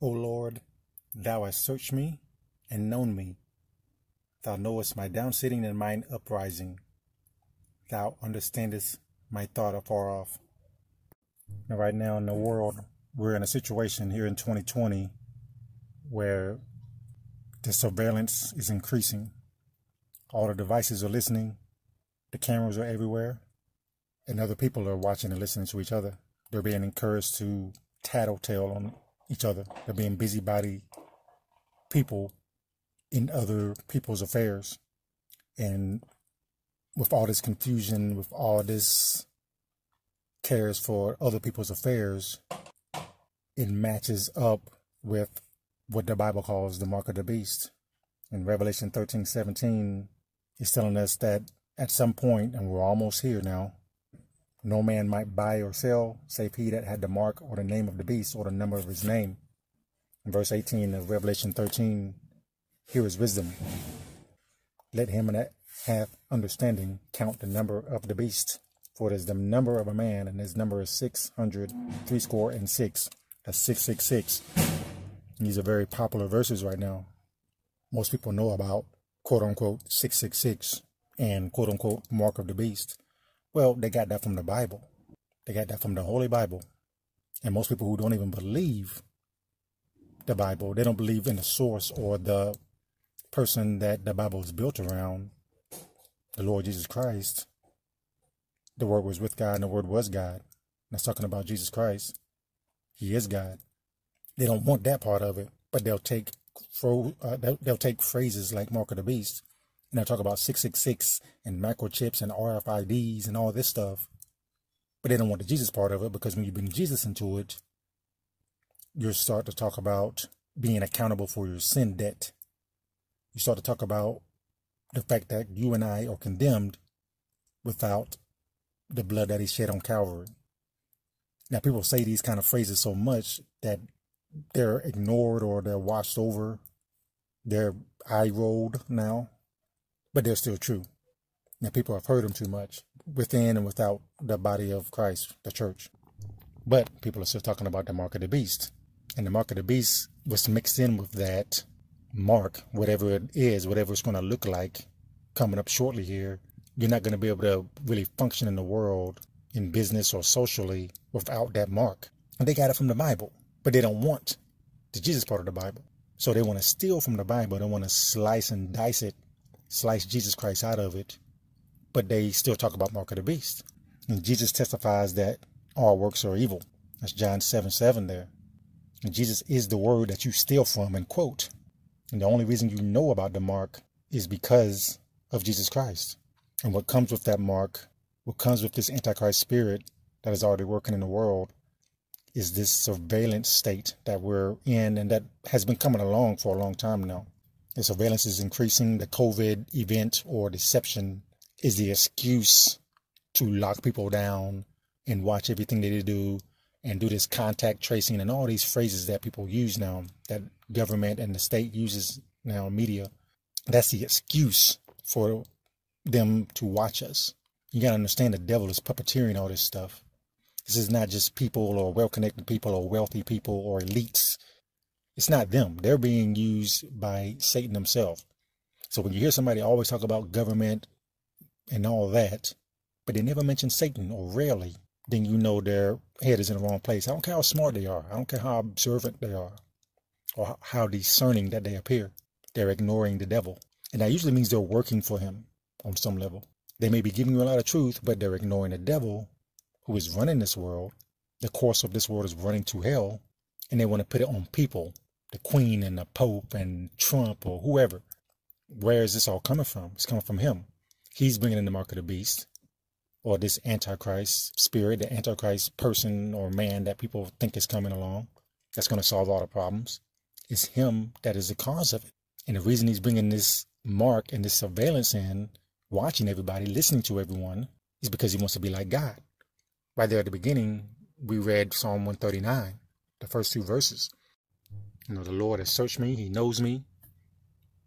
O Lord, thou hast searched me and known me. Thou knowest my downsitting and mine uprising. Thou understandest my thought afar off. Now, right now in the world, we're in a situation here in 2020 where the surveillance is increasing. All the devices are listening, the cameras are everywhere, and other people are watching and listening to each other. They're being encouraged to tattletale on each other. They're being busybody people in other people's affairs. And with all this confusion, with all this cares for other people's affairs, it matches up with what the Bible calls the mark of the beast. In Revelation 13 17, it's telling us that at some point, and we're almost here now, no man might buy or sell, save he that had the mark or the name of the beast or the number of his name. In verse 18 of Revelation 13, here is wisdom. Let him that hath understanding count the number of the beast, for it is the number of a man, and his number is six hundred three score and six. That's 666. These are very popular verses right now. Most people know about quote unquote 666 and quote unquote mark of the beast. Well, they got that from the Bible. They got that from the Holy Bible. And most people who don't even believe the Bible, they don't believe in the source or the person that the Bible is built around, the Lord Jesus Christ. The Word was with God and the Word was God. That's talking about Jesus Christ. He is God. They don't want that part of it, but they'll take uh, they'll, they'll take phrases like Mark of the Beast and they'll talk about 666 and microchips and RFIDs and all this stuff. But they don't want the Jesus part of it because when you bring Jesus into it, you start to talk about being accountable for your sin debt. You start to talk about the fact that you and I are condemned without the blood that he shed on Calvary. Now, people say these kind of phrases so much that they're ignored or they're washed over. They're eye rolled now but they're still true. Now, people have heard them too much within and without the body of Christ, the church. But people are still talking about the mark of the beast. And the mark of the beast was mixed in with that mark, whatever it is, whatever it's going to look like coming up shortly here. You're not going to be able to really function in the world, in business or socially, without that mark. And they got it from the Bible, but they don't want the Jesus part of the Bible. So they want to steal from the Bible. They want to slice and dice it slice Jesus Christ out of it, but they still talk about mark of the beast. And Jesus testifies that all works are evil. That's John 7 7 there. And Jesus is the word that you steal from and quote. And the only reason you know about the mark is because of Jesus Christ. And what comes with that mark, what comes with this Antichrist spirit that is already working in the world, is this surveillance state that we're in and that has been coming along for a long time now. The surveillance is increasing. The COVID event or deception is the excuse to lock people down and watch everything they do and do this contact tracing and all these phrases that people use now that government and the state uses now media. That's the excuse for them to watch us. You got to understand the devil is puppeteering all this stuff. This is not just people or well-connected people or wealthy people or elites it's not them. They're being used by Satan himself. So when you hear somebody always talk about government and all that, but they never mention Satan or rarely, then you know their head is in the wrong place. I don't care how smart they are. I don't care how observant they are or how discerning that they appear. They're ignoring the devil. And that usually means they're working for him on some level. They may be giving you a lot of truth, but they're ignoring the devil who is running this world. The course of this world is running to hell, and they want to put it on people the Queen and the Pope and Trump or whoever. Where is this all coming from? It's coming from him. He's bringing in the mark of the beast or this Antichrist spirit, the Antichrist person or man that people think is coming along that's going to solve all the problems. It's him that is the cause of it. And the reason he's bringing this mark and this surveillance in, watching everybody, listening to everyone, is because he wants to be like God. Right there at the beginning, we read Psalm 139, the first two verses. You know, the Lord has searched me. He knows me.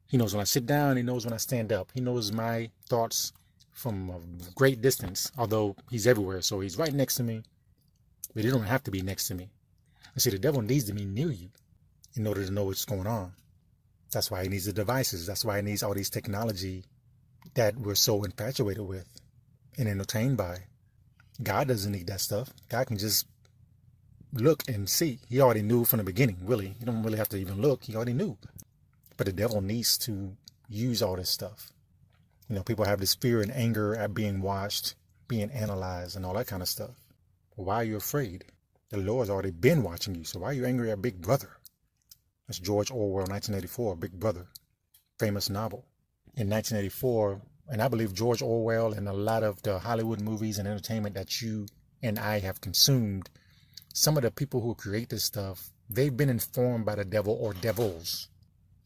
He knows when I sit down. He knows when I stand up. He knows my thoughts from a great distance, although he's everywhere. So he's right next to me, but he don't have to be next to me. I see the devil needs to be near you. in order to know what's going on. That's why he needs the devices. That's why he needs all these technology that we're so infatuated with and entertained by. God doesn't need that stuff. God can just look and see. He already knew from the beginning, really. You don't really have to even look. He already knew. But the devil needs to use all this stuff. You know, people have this fear and anger at being watched, being analyzed, and all that kind of stuff. Why are you afraid? The Lord's already been watching you. So why are you angry at Big Brother? That's George Orwell, 1984, Big Brother, famous novel. In 1984, and I believe George Orwell and a lot of the Hollywood movies and entertainment that you and I have consumed, some of the people who create this stuff, they've been informed by the devil or devils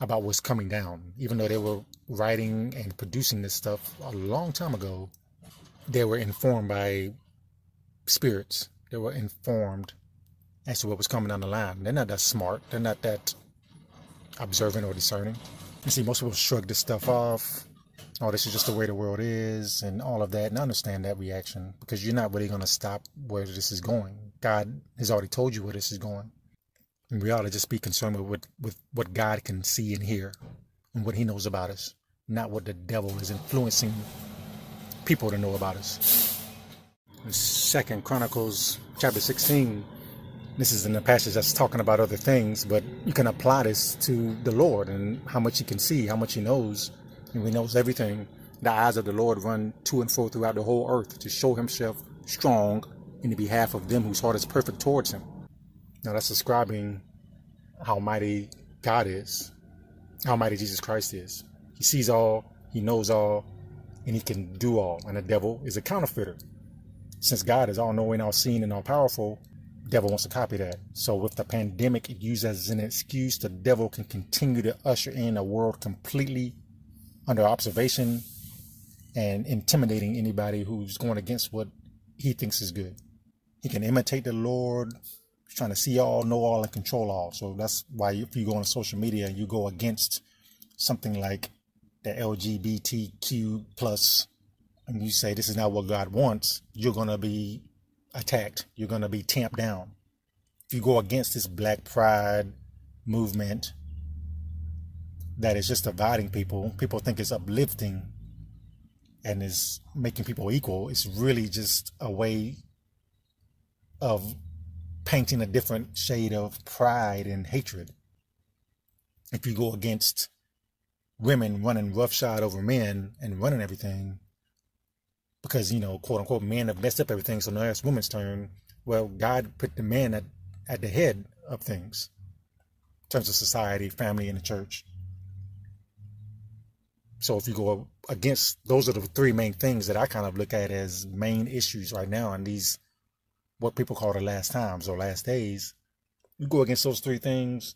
about what's coming down. Even though they were writing and producing this stuff a long time ago, they were informed by spirits. They were informed as to what was coming down the line. They're not that smart. They're not that observant or discerning. You see, most people shrug this stuff off. Oh, this is just the way the world is, and all of that. And I understand that reaction because you're not really going to stop where this is going. God has already told you where this is going. And we ought to just be concerned with, with, with what God can see and hear and what He knows about us, not what the devil is influencing people to know about us. Second Chronicles chapter 16 this is in a passage that's talking about other things, but you can apply this to the Lord and how much He can see, how much He knows, and He knows everything. The eyes of the Lord run to and fro throughout the whole earth to show Himself strong in the behalf of them whose heart is perfect towards Him. Now that's describing how mighty God is, how mighty Jesus Christ is. He sees all, He knows all, and He can do all. And the devil is a counterfeiter. Since God is all knowing, all seeing, and all powerful, devil wants to copy that. So with the pandemic it used as an excuse, the devil can continue to usher in a world completely under observation and intimidating anybody who's going against what he thinks is good. He can imitate the Lord, He's trying to see all, know all, and control all. So that's why if you go on social media, and you go against something like the LGBTQ plus, and you say this is not what God wants, you're gonna be attacked. You're going to be tamped down. If you go against this black pride movement that is just dividing people, people think it's uplifting and is making people equal. It's really just a way of painting a different shade of pride and hatred. If you go against women running roughshod over men and running everything, because you know, quote unquote, men have messed up everything, so now it's women's turn. Well, God put the man at at the head of things in terms of society, family, and the church. So if you go against those are the three main things that I kind of look at as main issues right now in these what people call the last times or last days. You go against those three things,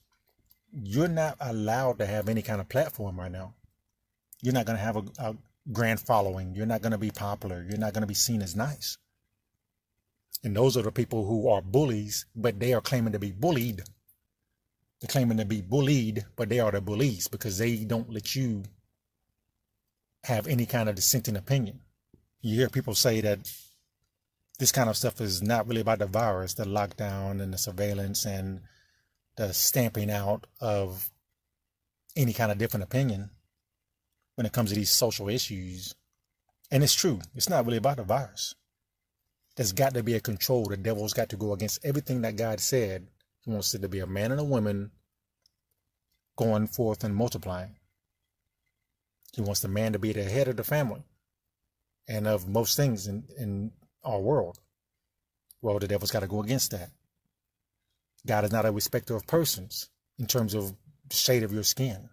you're not allowed to have any kind of platform right now. You're not going to have a, a, grand following. You're not going to be popular. You're not going to be seen as nice. And those are the people who are bullies, but they are claiming to be bullied. They're claiming to be bullied, but they are the bullies because they don't let you have any kind of dissenting opinion. You hear people say that this kind of stuff is not really about the virus, the lockdown and the surveillance and the stamping out of any kind of different opinion when it comes to these social issues. And it's true, it's not really about the virus. There's got to be a control. The devil's got to go against everything that God said. He wants it to be a man and a woman going forth and multiplying. He wants the man to be the head of the family and of most things in, in our world. Well, the devil's got to go against that. God is not a respecter of persons in terms of shade of your skin.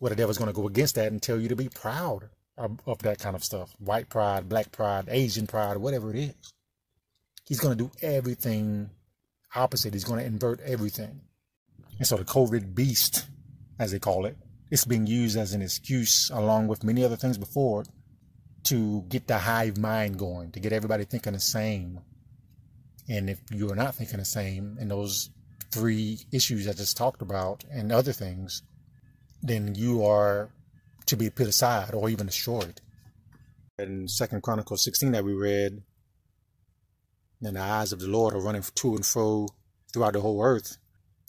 Well, the devil's going to go against that and tell you to be proud of, of that kind of stuff white pride, black pride, Asian pride, whatever it is. He's going to do everything opposite. He's going to invert everything. And so the COVID beast, as they call it, it's being used as an excuse, along with many other things before, to get the hive mind going, to get everybody thinking the same. And if you're not thinking the same, and those three issues I just talked about, and other things, then you are to be put aside or even destroyed. In Second Chronicles 16 that we read, then the eyes of the Lord are running to and fro throughout the whole earth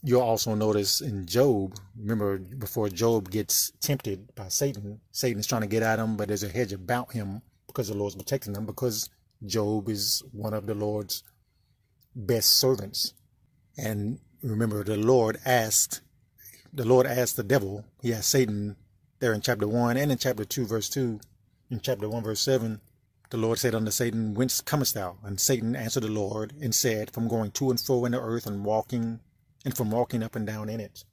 you'll also notice in Job, remember before Job gets tempted by Satan, Satan's trying to get at him, but there's a hedge about him because the Lord's protecting him because Job is one of the Lord's best servants. And remember, the Lord asked, the Lord asked the devil, he asked Satan there in chapter 1 and in chapter 2, verse 2, in chapter 1, verse 7, the Lord said unto Satan, Whence comest thou? And Satan answered the Lord and said, From going to and fro in the earth and walking, and from walking up and down in it.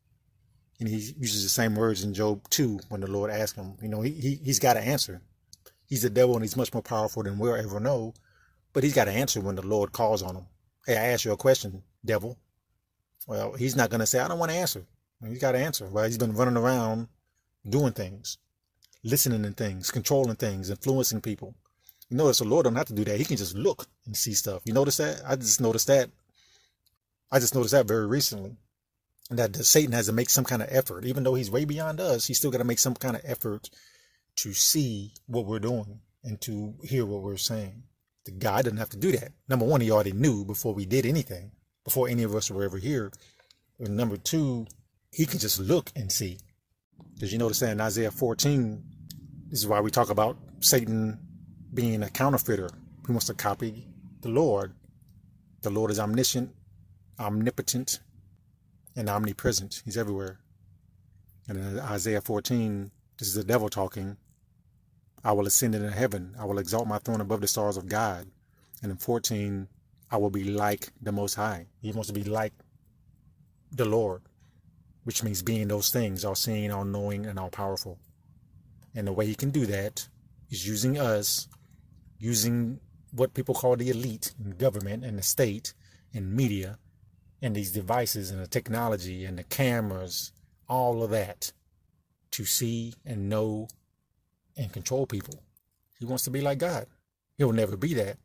And he uses the same words in Job 2 when the Lord asked him. You know, he, he, he's got to answer. He's the devil and he's much more powerful than we'll ever know. But he's got to answer when the Lord calls on him. Hey, I asked you a question, devil. Well, he's not going to say, I don't want to answer. He's got to answer. Well, he's been running around doing things, listening to things, controlling things, influencing people. You notice the Lord don't have to do that. He can just look and see stuff. You notice that? I just noticed that. I just noticed that very recently. That Satan has to make some kind of effort. Even though he's way beyond us, he's still got to make some kind of effort to see what we're doing and to hear what we're saying. The guy doesn't have to do that. Number one, he already knew before we did anything, before any of us were ever here. And number two, he can just look and see. Because you notice that in Isaiah 14, this is why we talk about Satan being a counterfeiter. He wants to copy the Lord. The Lord is omniscient, omnipotent, and omnipresent. He's everywhere. And in Isaiah 14, this is the devil talking. I will ascend into heaven. I will exalt my throne above the stars of God. And in 14, I will be like the Most High. He wants to be like the Lord, which means being those things, all seeing, all knowing, and all powerful. And the way he can do that is using us, using what people call the elite government and the state and media and these devices and the technology and the cameras, all of that to see and know and control people. He wants to be like God. He'll never be that,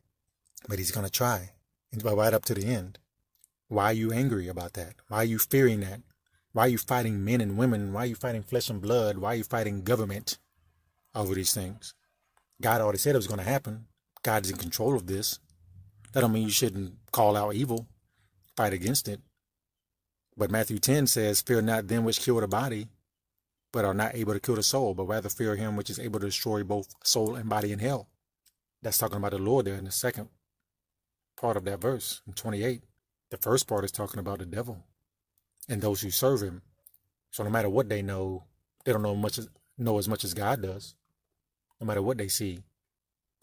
but he's going to try and right up to the end. Why are you angry about that? Why are you fearing that? Why are you fighting men and women? Why are you fighting flesh and blood? Why are you fighting government over these things? God already said it was going to happen. God is in control of this. That don't mean you shouldn't call out evil, fight against it. But Matthew 10 says, Fear not them which kill the body, but are not able to kill the soul, but rather fear him which is able to destroy both soul and body in hell. That's talking about the Lord there in the second part of that verse in 28. The first part is talking about the devil and those who serve him. So no matter what they know, they don't know much know as much as God does. No matter what they see,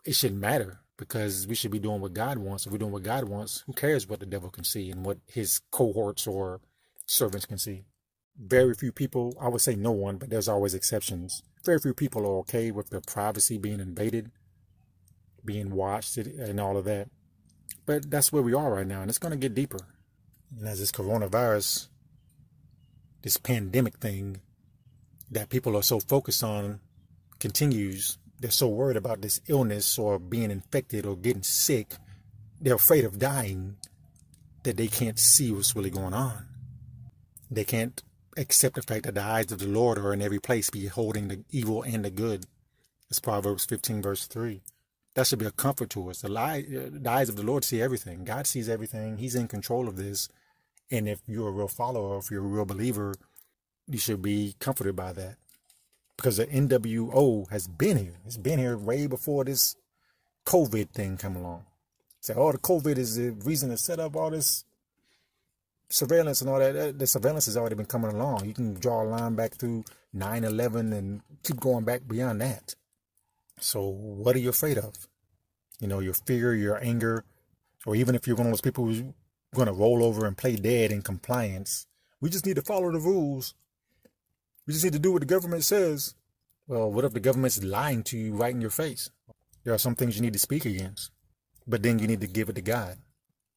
it shouldn't matter because we should be doing what God wants. If we're doing what God wants, who cares what the devil can see and what his cohorts or servants can see? very few people, I would say no one, but there's always exceptions. Very few people are okay with their privacy being invaded, being watched, and all of that. But that's where we are right now, and it's going to get deeper. And as this coronavirus, this pandemic thing that people are so focused on continues, they're so worried about this illness or being infected or getting sick, they're afraid of dying that they can't see what's really going on. They can't accept the fact that the eyes of the Lord are in every place, beholding the evil and the good. It's Proverbs 15, verse 3. That should be a comfort to us. The, lie, uh, the eyes of the Lord see everything. God sees everything. He's in control of this. And if you're a real follower, if you're a real believer, you should be comforted by that. Because the NWO has been here. It's been here way before this COVID thing come along. Say, oh, the COVID is the reason to set up all this surveillance and all that, the surveillance has already been coming along. You can draw a line back through 9 11 and keep going back beyond that. So, what are you afraid of? You know, your fear, your anger, or even if you're one of those people who's going to roll over and play dead in compliance, we just need to follow the rules. We just need to do what the government says. Well, what if the government's lying to you right in your face? There are some things you need to speak against, but then you need to give it to God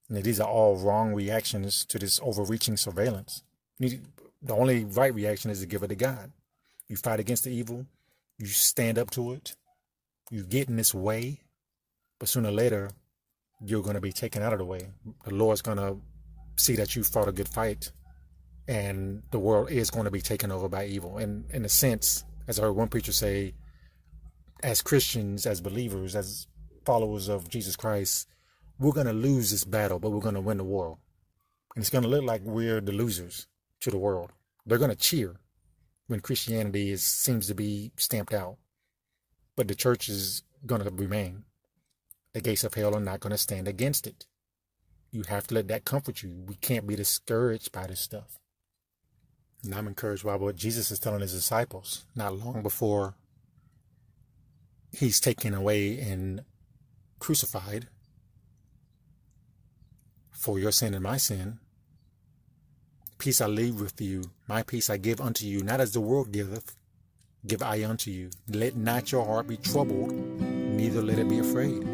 And these are all wrong reactions to this overreaching surveillance. The only right reaction is to give it to God. You fight against the evil, you stand up to it, you get in this way, but sooner or later, you're going to be taken out of the way. The Lord's going to see that you fought a good fight, and the world is going to be taken over by evil. And in a sense, as I heard one preacher say, as Christians, as believers, as followers of Jesus Christ, we're going to lose this battle, but we're going to win the war. And it's going to look like we're the losers. to the world. They're going to cheer when Christianity is seems to be stamped out. But the church is going to remain. The gates of hell are not going to stand against it. You have to let that comfort you. We can't be discouraged by this stuff. And I'm encouraged by what Jesus is telling his disciples not long before he's taken away and crucified for your sin and my sin. Peace I leave with you, my peace I give unto you, not as the world giveth, give I unto you. Let not your heart be troubled, neither let it be afraid.